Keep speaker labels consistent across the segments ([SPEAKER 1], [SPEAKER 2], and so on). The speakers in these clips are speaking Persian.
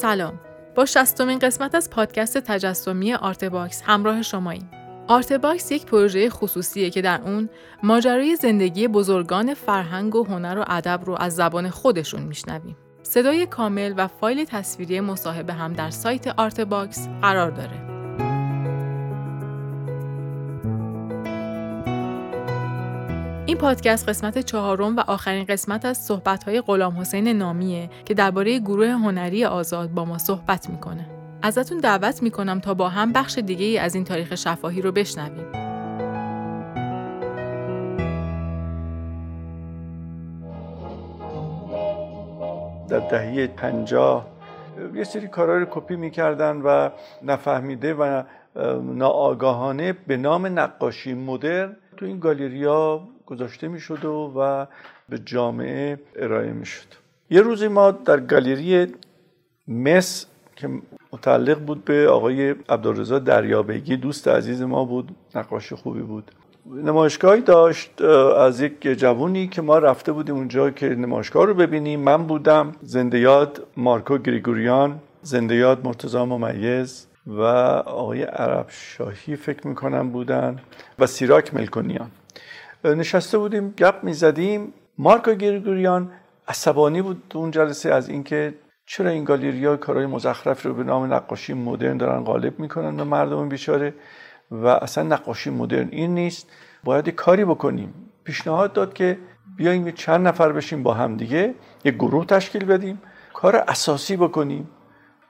[SPEAKER 1] سلام. با شصتمین قسمت از پادکست تجسمی Artbox همراه شماییم. Artbox یک پروژه خصوصیه که در اون ماجرای زندگی بزرگان فرهنگ و هنر و ادب رو از زبان خودشون میشنویم. صدای کامل و فایل تصویری مصاحبه هم در سایت Artbox قرار داره. پادکست قسمت چهارم و آخرین قسمت از صحبت‌های غلام حسین نامیه که درباره گروه هنری آزاد با ما صحبت می‌کنه. ازتون دعوت می‌کنم تا با هم بخش دیگه ای از این تاریخ شفاهی رو بشنویم.
[SPEAKER 2] در دهه پنجاه یه سری کارها رو کپی می‌کردن و نفهمیده و ناآگاهانه به نام نقاشی مدرن تو این گالریا گذاشته می‌شد و, و به جامعه ارائه می‌شد. یه روزی ما در گالری مس که متعلق بود به آقای عبدالرضا دریابگی دوست عزیز ما بود نقاش خوبی بود. نمایشگاهی داشت از یک جوونی که ما رفته بودیم اونجا که نمایشگاه رو ببینیم. من بودم زنده یاد مارکو گریگوریان زنده یاد مرتضا ممیز و آقای عرب شاهی فکر می‌کنم بودن و سیراک ملکونیان. نشسته بودیم گپ می‌زدیم. مارکو گریگوریان عصبانی بود اون جلسه از اینکه چرا این گالریا کارهای مزخرف رو به نام نقاشی مدرن دارن غالب می‌کنن به مردم بیچاره و اصلا نقاشی مدرن این نیست. باید کاری بکنیم. پیشنهاد داد که بیایم چند نفر بشیم با هم دیگه یک گروه تشکیل بدیم کار اساسی بکنیم.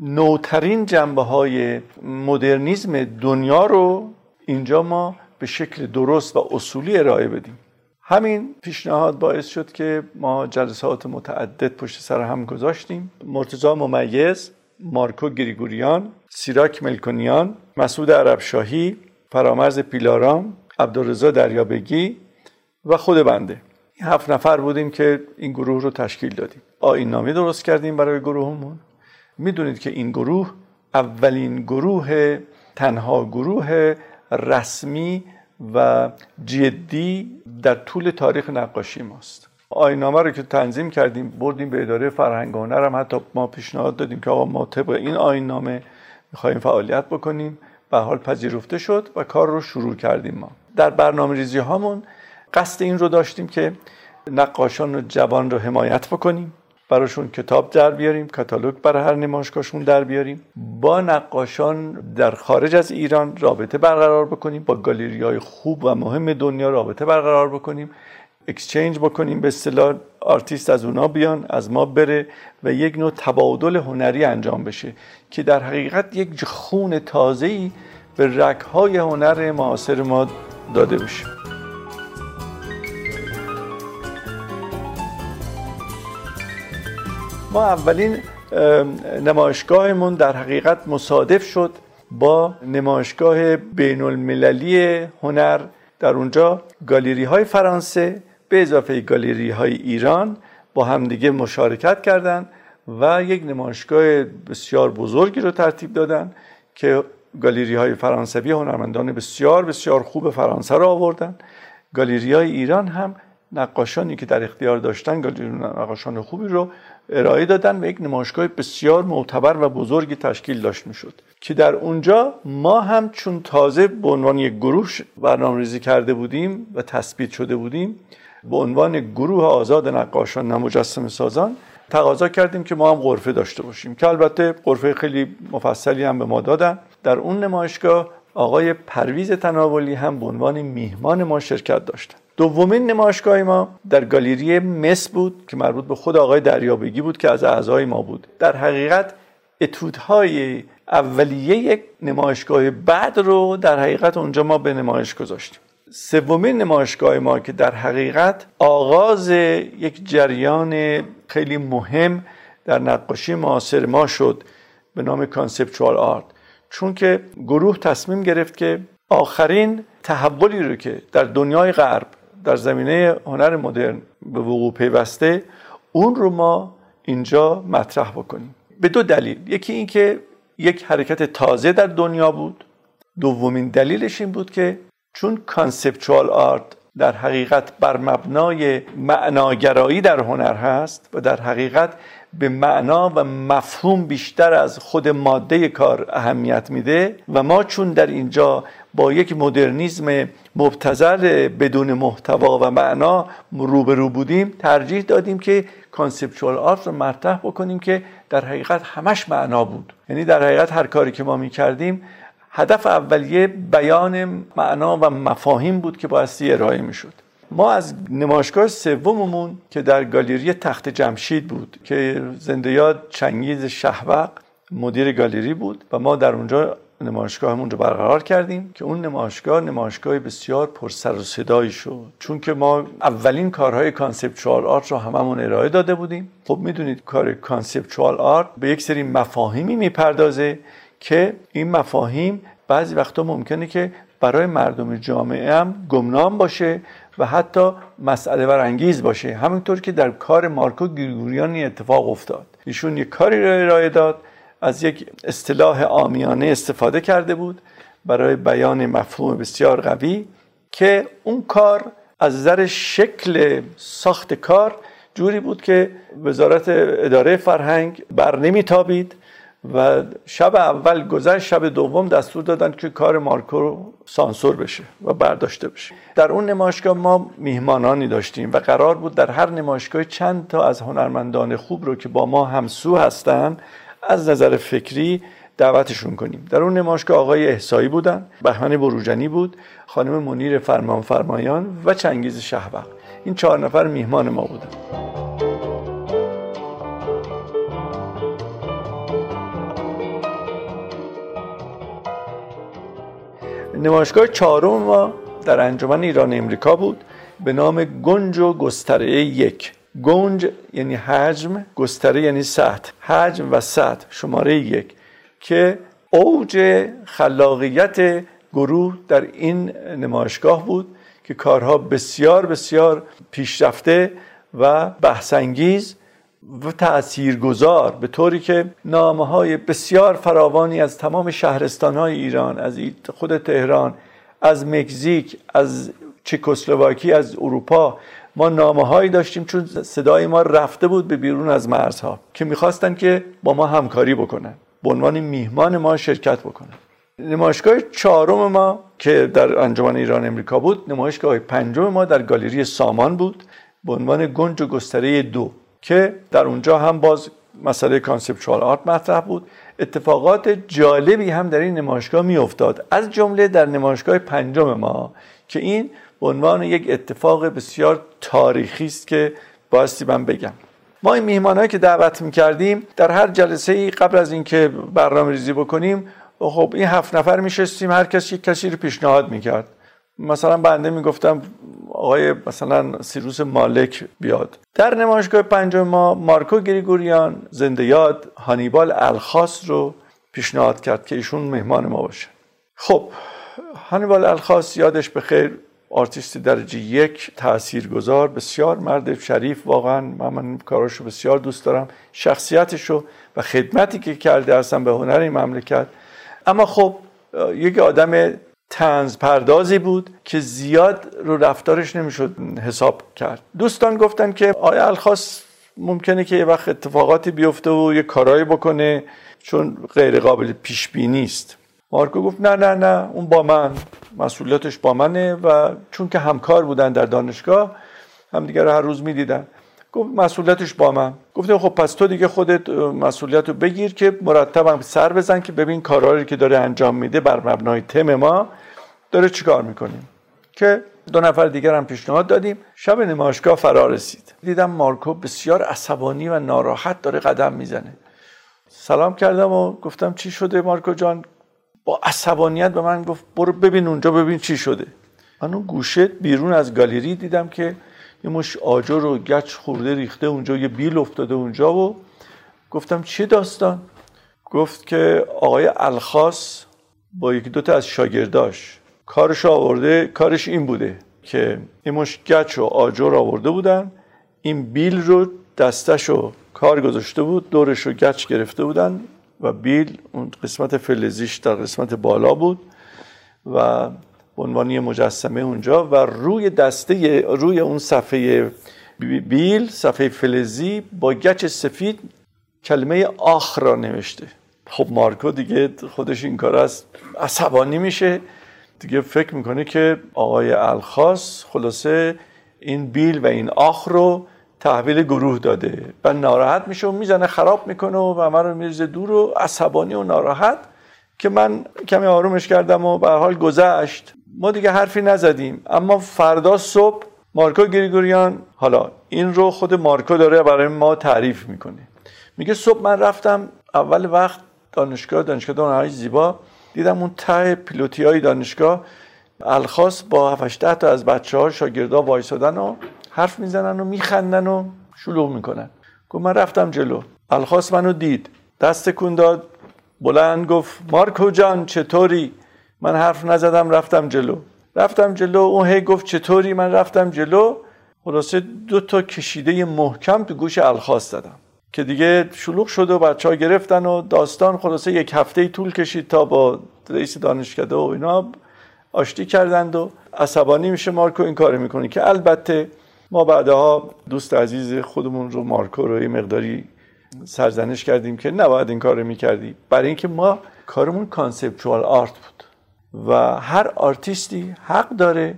[SPEAKER 2] نوترین جنبه های مدرنیزم دنیا رو اینجا ما به شکل درست و اصولی ارائه بدیم. همین پیشنهاد باعث شد که ما جلسات متعدد پشت سر هم گذاشتیم. مرتضا ممیز مارکو گریگوریان سیراک ملکونیان مسعود عرب شاهی فرامرز پیلارام عبدالرضا دریابگی و خود بنده. این هفت نفر بودیم که این گروه رو تشکیل دادیم. آین نامی درست کردیم برای گروهمون. می‌دونید که این گروه اولین گروه تنها گروه رسمی و جدی در طول تاریخ نقاشی ماست. آینامه رو که تنظیم کردیم بردیم به اداره فرهنگ و هنر هم حتی ما پیشنهاد دادیم که آقا ما طبق این آینامه می‌خوایم فعالیت بکنیم. به حال پذیرفته شد و کار رو شروع کردیم ما. در برنامه ریزی هامون قصد این رو داشتیم که نقاشان و جوان رو حمایت بکنیم. براشون کتاب در بیاریم کاتالوگ برای هر نمایشگاهشون در بیاریم. با نقاشان در خارج از ایران رابطه برقرار بکنیم با گالری های خوب و مهم دنیا رابطه برقرار بکنیم exchange بکنیم به اصطلاح آرتیست از اونا بیان از ما بره و یک نوع تبادل هنری انجام بشه که در حقیقت یک خون تازه‌ای به رگهای هنر معاصر ما داده بشه. ما اولین نمایشگاهمون در حقیقت مصادف شد با نمایشگاه بین المللی هنر در اونجا گالیری های فرانسه به اضافه گالیری های ایران با همدیگه مشارکت کردند و یک نمایشگاه بسیار بزرگی رو ترتیب دادن که گالیری های فرانسوی هنرمندان بسیار بسیار خوب فرانسه رو آوردن. گالیری های ایران هم نقاشانی که در اختیار داشتن نقاشان خوبی رو ارائه دادن و یک نمایشگاه بسیار معتبر و بزرگی تشکیل داشت می‌شد. که در اونجا ما هم چون تازه به عنوان یک گروه برنامه ریزی کرده بودیم و تثبیت شده بودیم به عنوان گروه آزاد نقاشان و مجسم سازان تقاضا کردیم که ما هم غرفه داشته باشیم. که البته غرفه خیلی مفصلی هم به ما دادن. در اون نمایشگاه آقای پرویز تناولی هم به عنوان میهمان ما شرکت داشتن. دومین نمایشگاه ما در گالری مس بود که مربوط به خود آقای دریابگی بود که از اعضای ما بود. در حقیقت اتودهای اولیه یک نمایشگاه بعد رو در حقیقت اونجا ما به نمایش گذاشتیم. سومین نمایشگاه ما که در حقیقت آغاز یک جریان خیلی مهم در نقاشی معاصر ما شد به نام conceptual art. چون که گروه تصمیم گرفت که آخرین تحولی رو که در دنیای غرب در زمینه هنر مدرن به وقوع پیوسته اون رو ما اینجا مطرح بکنیم. به دو دلیل. یکی اینکه یک حرکت تازه در دنیا بود. دومین دلیلش این بود که چون conceptual art در حقیقت بر مبنای معناگرایی در هنر هست و در حقیقت به معنا و مفهوم بیشتر از خود ماده کار اهمیت میده و ما چون در اینجا با یک مدرنیزم مبتذل بدون محتوا و معنا روبرو بودیم ترجیح دادیم که conceptual art رو مطرح بکنیم که در حقیقت همش معنا بود. یعنی در حقیقت هر کاری که ما می‌کردیم هدف اولیه بیان معنا و مفاهیم بود که بایستی ارائه می‌شد. ما از نمایشگاه سوممون که در گالری تخت جمشید بود که زنده یاد چنگیز شهوق مدیر گالری بود و ما در اونجا نمایشگاهمون رو برقرار کردیم که اون نمایشگاه نمایشگاه بسیار پر سر و صدایی شد. چون که ما اولین کارهای conceptual art رو هممون ارائه داده بودیم. خب می‌دونید کار conceptual art به یک سری مفاهیمی می‌پردازه که این مفاهیم بعضی وقتا ممکنه که برای مردم جامعه هم گمنام باشه و حتی مسئله برانگیز باشه. همینطور که در کار مارکو گریگوریان اتفاق افتاد. ایشون یک کاری را ارائه داد از یک اصطلاح آمیانه استفاده کرده بود برای بیان مفهوم بسیار قوی که اون کار از نظر شکل ساخت کار جوری بود که وزارت اداره فرهنگ بر نمیتابید و شب اول گذشت شب دوم دستور دادن که کار مارکو رو سانسور بشه و برداشته بشه. در اون نمایشگاه ما میهمانانی داشتیم و قرار بود در هر نمایشگاه چند تا از هنرمندان خوب رو که با ما همسو هستن از نظر فکری دعوتشون کنیم. در اون نمایشگاه آقای احسایی بودن بهمن بروجنی بود خانم منیر فرمان فرمایان و چنگیز شهبق این چهار نفر میهمان ما بودن. نمایشگاه چهارم ما در انجمن ایران امریکا بود به نام گنج و گستره یک. گنج یعنی حجم گستره یعنی سطح. حجم و سطح شماره یک. که اوج خلاقیت گروه در این نمایشگاه بود که کارها بسیار بسیار پیشرفته و بحثانگیز و تاثیرگذار به طوری که نامه های بسیار فراوانی از تمام شهرستان های ایران از خود تهران از مکزیک از چکسلواکی از اروپا ما نامه هایی داشتیم چون صدای ما رفته بود به بیرون از مرزها که می‌خواستن که با ما همکاری بکنن به عنوان میهمان ما شرکت بکنن. نمایشگاه چهارم ما که در انجمن ایران امریکا بود نمایشگاه پنجم ما در گالری سامان بود به عنوان گنج و گستره دو که در اونجا هم باز مسئله conceptual art مطرح بود. اتفاقات جالبی هم در این نمایشگاه می افتاد از جمله در نمایشگاه پنجم ما که این به عنوان یک اتفاق بسیار تاریخی است که بایستی من بگم. ما این میهمانهایی که دعوت می‌کردیم در هر جلسه ای قبل از اینکه برنامه ریزی بکنیم خب این هفت نفر میشستیم هر کسی یک کسی رو پیشنهاد می‌کرد. مثلا بنده می‌گفتم آقای مثلا سیروس مالک بیاد. در نمایشگاه پنجم ما مارکو گریگوریان زنده یاد هانیبال الخاص رو پیشنهاد کرد که ایشون مهمان ما باشه. خب هانیبال الخاص یادش به خیر آرتیست درجه یک تاثیرگذار بسیار مرد شریف واقعا. من, کاراشو بسیار دوست دارم. شخصیتشو و خدمتی که کرده هستم به هنر این مملکت. اما خب یک آدم تنز پردازی بود که زیاد رو رفتارش نمی‌شد حساب کرد. دوستان گفتن که آیا الخاص ممکنه که یه وقت اتفاقاتی بیفته و یه کارایی بکنه؟ چون غیر قابل پیش بینی است. مارکو گفت نه نه نه اون با من مسئولیتش با منه و چون که همکار بودن در دانشگاه همدیگه رو هر روز می‌دیدن. گفت مسئولیتش با من. گفتم خب پس تو دیگه خودت مسئولیت رو بگیر که مرتبم سر بزن که ببین کارهایی که داره انجام میده بر مبنای تم ما داره چیکار می‌کنیم که دو نفر دیگر هم پیشنهاد دادیم. شب نمایشگاه فرا رسید. دیدم مارکو بسیار عصبانی و ناراحت داره قدم می‌زنه. سلام کردم و گفتم چی شده مارکو جان؟ با عصبانیت به من گفت برو ببین اونجا ببین چی شده. من اون گوشه بیرون از گالری دیدم که یه مش آجر و گچ خورده ریخته اونجا یه بیل افتاده اونجا و گفتم چی داستان؟ گفت که آقای الخاص با یکی دوتا از شاگرداش کارش آورده کارش این بوده که این مش گچ و آجر آورده بودن این بیل رو دستش رو کار گذاشته بود دورش رو گچ گرفته بودن و بیل اون قسمت فلزیش در قسمت بالا بود و به عنوانی مجسمه اونجا و روی دسته روی اون صفحه بیل صفحه فلزی با گچ سفید کلمه آخ را نوشته. خب مارکو دیگه خودش این کار است عصبانی میشه. دیگه فکر می‌کنه که آقای الخاص خلاصه این بیل و این آخ رو تحویل گروه داده. و ناراحت میشه و می‌زنه خراب می‌کنه و من رو میرزه دور و عصبانی و ناراحت که من کمی آرومش کردم و به حال گذشت. ما دیگه حرفی نزدیم. اما فردا صبح مارکو گریگوریان حالا این رو خود مارکو داره برای ما تعریف می‌کنه. میگه صبح من رفتم اول وقت دانشگاه دانشگاه دانشگاه زیبا. دیدم اون ته پیلوتی های دانشگاه الخاص با 7 تا از بچه ها شاگردا وایسادن و حرف می‌زنن و میخندن و شلوغ می‌کنن. گفت من رفتم جلو. الخاص منو دید. دست کن داد. بلند گفت مارکو جان چطوری؟ من حرف نزدم رفتم جلو. رفتم جلو اون هی گفت چطوری؟ من رفتم جلو. خلاصه دو تا کشیده محکم تو گوش الخاص دادم که دیگه شلوغ شد و بچه ها گرفتن و داستان خلاصه یک هفته طول کشید تا با رئیس دانشکده و اینا آشتی کردند و عصبانی میشه مارکو این کار می‌کنه. که البته ما بعدها دوست عزیز خودمون رو مارکو رو یه مقداری سرزنش کردیم که نباید این کار رو می‌کردی. برای اینکه ما کارمون conceptual art بود و هر آرتیستی حق داره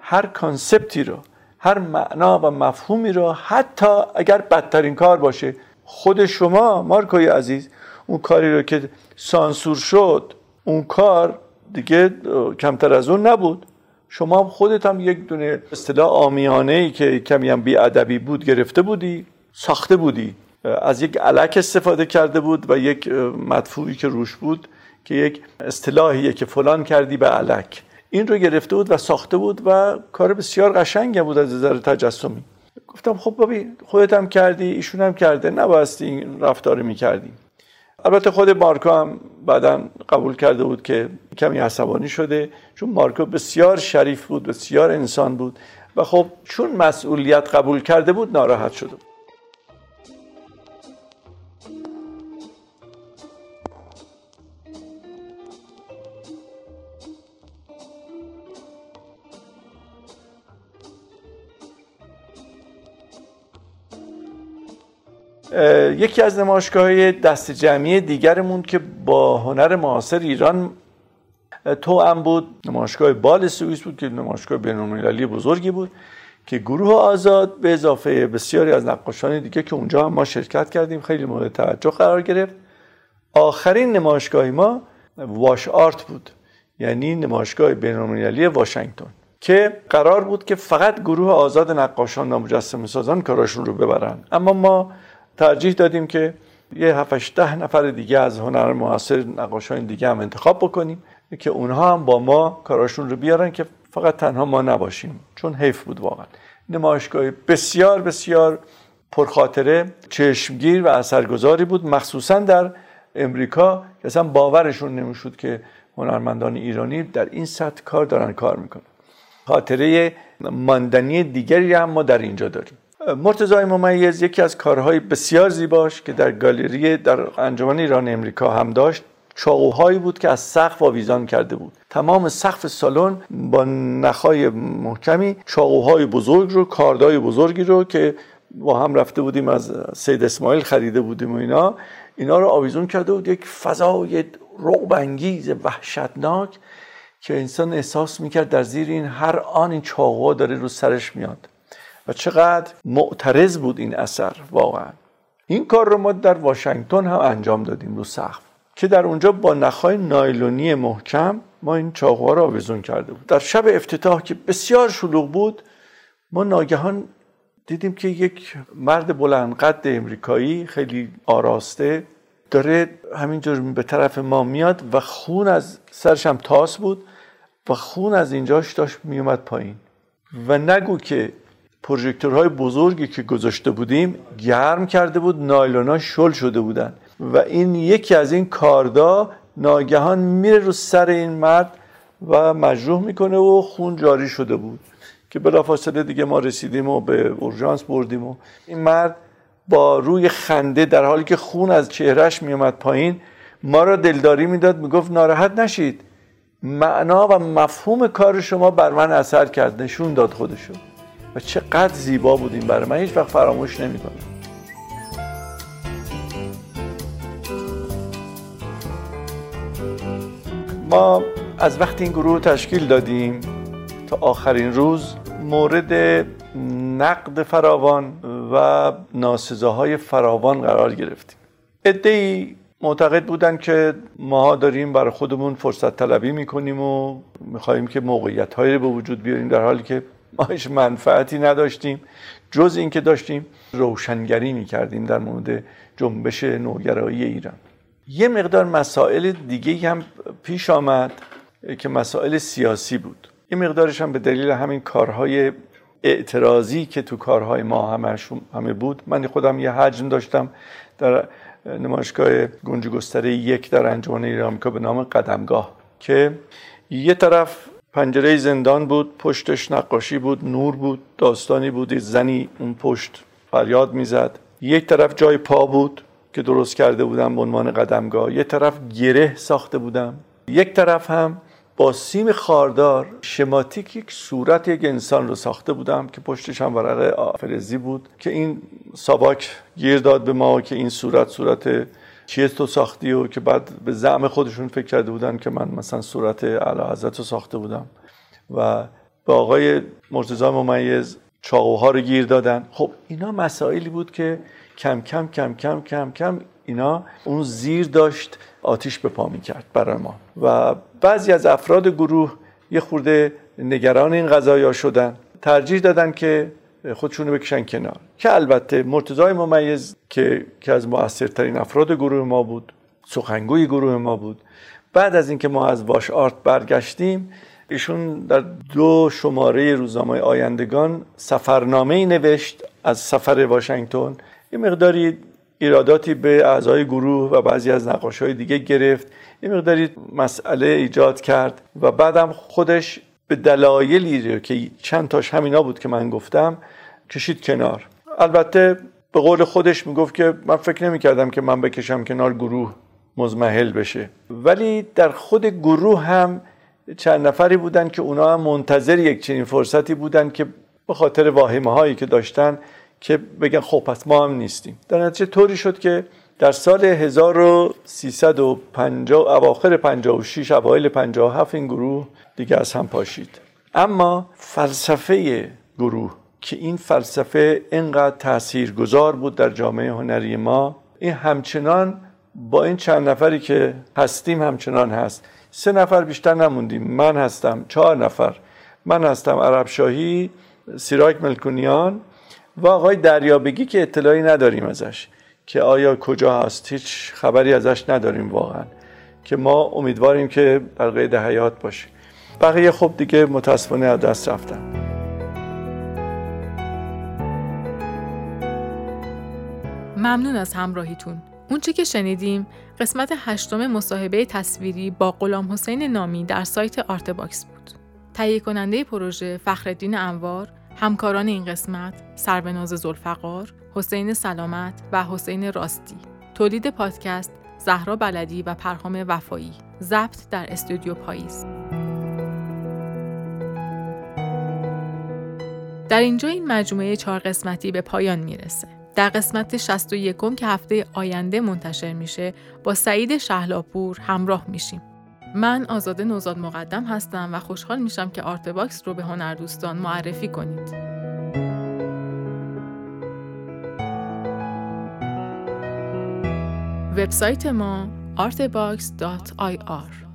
[SPEAKER 2] هر concept ی رو هر معنا و مفهومی رو حتی اگر بدترین کار باشه. خود شما مارکوی عزیز اون کاری رو که سانسور شد اون کار دیگه کمتر از اون نبود. شما خودت هم یک دونه اصطلاح آمیانه ای که کمی هم ادبی بود گرفته بودی ساخته بودی. از یک علک استفاده کرده بود و یک مدفوعی که روش بود که یک اصطلاحیه که فلان کردی به علک. این رو گرفته بود و ساخته بود و کار بسیار قشنگی بود از نظر تجسمی. گفتم خب بابی خودت هم کردی ایشون هم کرده نبایستی این رفتار می‌کردی. البته خود مارکو هم بعدا قبول کرده بود که کمی عصبانی شده چون مارکو بسیار شریف بود بسیار انسان بود و خب چون مسئولیت قبول کرده بود ناراحت شده بود. یکی از نمایشگاه دست جمعی دیگرمون که با هنر معاصر ایران تو هم بود. نمایشگاه بال سوئیس بود که نمایشگاه بین‌المللی بزرگی بود که گروه آزاد به اضافه بسیاری از نقاشان دیگه که اونجا هم ما شرکت کردیم خیلی مورد توجه قرار گرفت. آخرین نمایشگاه ما واش آرت بود یعنی نمایشگاه بین‌المللی واشنگتن که قرار بود که فقط گروه آزاد نقاشان و مجسمه سازان کاراشون رو ببرن. اما ما ترجیح دادیم که یه 7 ده نفر دیگه از هنر معاصر نقاشان دیگه هم انتخاب بکنیم که اونها هم با ما کاراشون رو بیارن که فقط تنها ما نباشیم. چون حیف بود واقعا. نمایشگاه بسیار بسیار پرخاطره چشمگیر و اثرگذاری بود. مخصوصا در امریکا که اصلا باورشون نمی‌شد که هنرمندان ایرانی در این سطح کار دارن کار می‌کنن. خاطره ماندنی دیگری هم ما در اینجا داریم. مرتضای ممیز یکی از کارهای بسیار زیباش که در گالری در انجمن ایران امریکا هم داشت چاقوهایی بود که از سقف آویزان کرده بود. تمام سقف سالن با نخای محکمی چاقوهای بزرگ رو کاردای بزرگی رو که با هم رفته بودیم از سید اسماعیل خریده بودیم و اینا اینا رو آویزون کرده بود. یک فضای رعب انگیز وحشتناک که انسان احساس می‌کرد در زیر این هر آن این چاقوها داره رو سرش میاد. و چقدر معترض بود این اثر واقعا. این کار رو ما در واشنگتن هم انجام دادیم رو سقف. که در اونجا با نخای نایلونی محکم ما این چاقوها رو آویزون کرده بود. در شب افتتاح که بسیار شلوغ بود ما ناگهان دیدیم که یک مرد بلند قد امریکایی خیلی آراسته داره همینجور به طرف ما میاد و خون از سرش هم تاس بود و خون از اینجاش داشت میومد پایین. و نگو که پروژکتورهای بزرگی که گذاشته بودیم گرم کرده بود نایلونا شل شده بودن. و این یکی از این کاردا ناگهان میره رو سر این مرد و مجروح می‌کنه و خون جاری شده بود. که بلافاصله دیگه ما رسیدیم و به اورژانس بردیم و این مرد با روی خنده در حالی که خون از چهرهش میومد پایین ما را دلداری می‌داد می‌گفت ناراحت نشید. معنا و مفهوم کار شما بر من اثر کرد نشون داد خودشو. و چقدر زیبا بودیم برای من. هیچ وقت فراموش نمی‌کنم. ما از وقتی این گروه تشکیل دادیم تا آخرین روز مورد نقد فراوان و ناسزاهای فراوان قرار گرفتیم. ادهی معتقد بودن که ما داریم برای خودمون فرصت طلبی می‌کنیم و می‌خواهیم که موقعیت هایی به وجود بیاریم در حالی که ما هیچ منفعتی نداشتیم. جز اینکه داشتیم روشنگری می‌کردیم در مورد جنبش نوگرایی ایران. یه مقدار مسائل دیگه هم پیش آمد که مسائل سیاسی بود. یه مقدارش هم به دلیل همین کارهای اعتراضی که تو کارهای ما همه بود. من خودم یه حجم داشتم در نمایشگاه گنج گستره یک در انجمن ایرانیکا به نام قدمگاه که یه طرف پنجره زندان بود پشتش نقاشی بود نور بود داستانی بود زنی اون پشت فریاد می‌زد. یک طرف جای پا بود که درست کرده بودم به عنوان قدمگاه. یک طرف گره ساخته بودم. یک طرف هم با سیم خاردار شماتیک یک صورت یک انسان رو ساخته بودم که پشتش هم ورق آفرزی بود که این ساباک گیر داد به ما که این صورت صورت چیه تو ساختی و که بعد به زعم خودشون فکر کرده بودن که من مثلا صورت اعلی حضرت رو ساخته بودم. و به آقای مرتضی ممیز چاقوها رو گیر دادن. خب اینا مسائلی بود که کم کم کم کم کم کم اینا اون زیر داشت آتیش به پا می کرد برای ما. و بعضی از افراد گروه یه خورده نگران این قضایا شدن. ترجیح دادن که خودشونو بکشن کنار. که البته مرتضای ممیز که که از موثرترین افراد گروه ما بود سخنگوی گروه ما بود. بعد از اینکه ما از واش آرت برگشتیم ایشون در دو شماره روزنامه آیندگان سفرنامه ای نوشت از سفر واشنگتن. یه مقداری ایراداتی به اعضای گروه و بعضی از نقاش های دیگه گرفت. یه مقداری مسئله ایجاد کرد و بعدم خودش به دلایلی که چند تاش همینا بود که من گفتم کشید کنار. البته به قول خودش می‌گفت که من فکر نمی کردم که من بکشم کنار گروه مزمحل بشه. ولی در خود گروه هم چند نفری بودن که اونا هم منتظر یک چنین فرصتی بودن که به خاطر واهمه هایی که داشتن که بگن خب پس ما هم نیستیم. در نتیجه طوری شد که در سال 1350 اواخر 56 اوایل 57 این گروه دیگه از هم پاشید. اما فلسفه گروه که این فلسفه اینقدر تاثیرگذار بود در جامعه هنری ما این همچنان با این چند نفری که هستیم همچنان هست. سه نفر بیشتر نموندیم. من هستم چهار نفر. من هستم عرب شاهی سیراک ملکونیان و آقای دریابگی که اطلاعی نداریم ازش. که آیا کجا هست؟ هیچ خبری ازش نداریم واقعا. که ما امیدواریم که در قید حیات باشه. بقیه خب دیگه متاسفانه از دست رفتن.
[SPEAKER 1] ممنون از همراهیتون. اونچه که شنیدیم قسمت هشتم مصاحبه تصویری با غلام حسین نامی در سایت Artbox بود. تهیه کننده پروژه فخرالدین انوار همکاران این قسمت سروناز ذوالفقار، حسین سلامت و حسین راستی. تولید پادکست زهرا بلدی و پرهام وفایی. ضبط در استودیو پاییز. در اینجا این مجموعه چهار قسمتی به پایان می‌رسه. در قسمت 61 که هفته آینده منتشر میشه با سعید شهلاپور همراه میشیم. من آزاده نوزاد مقدم هستم و خوشحال میشم که Artbox رو به هنردوستان معرفی کنید. وبسایت ما artbox.ir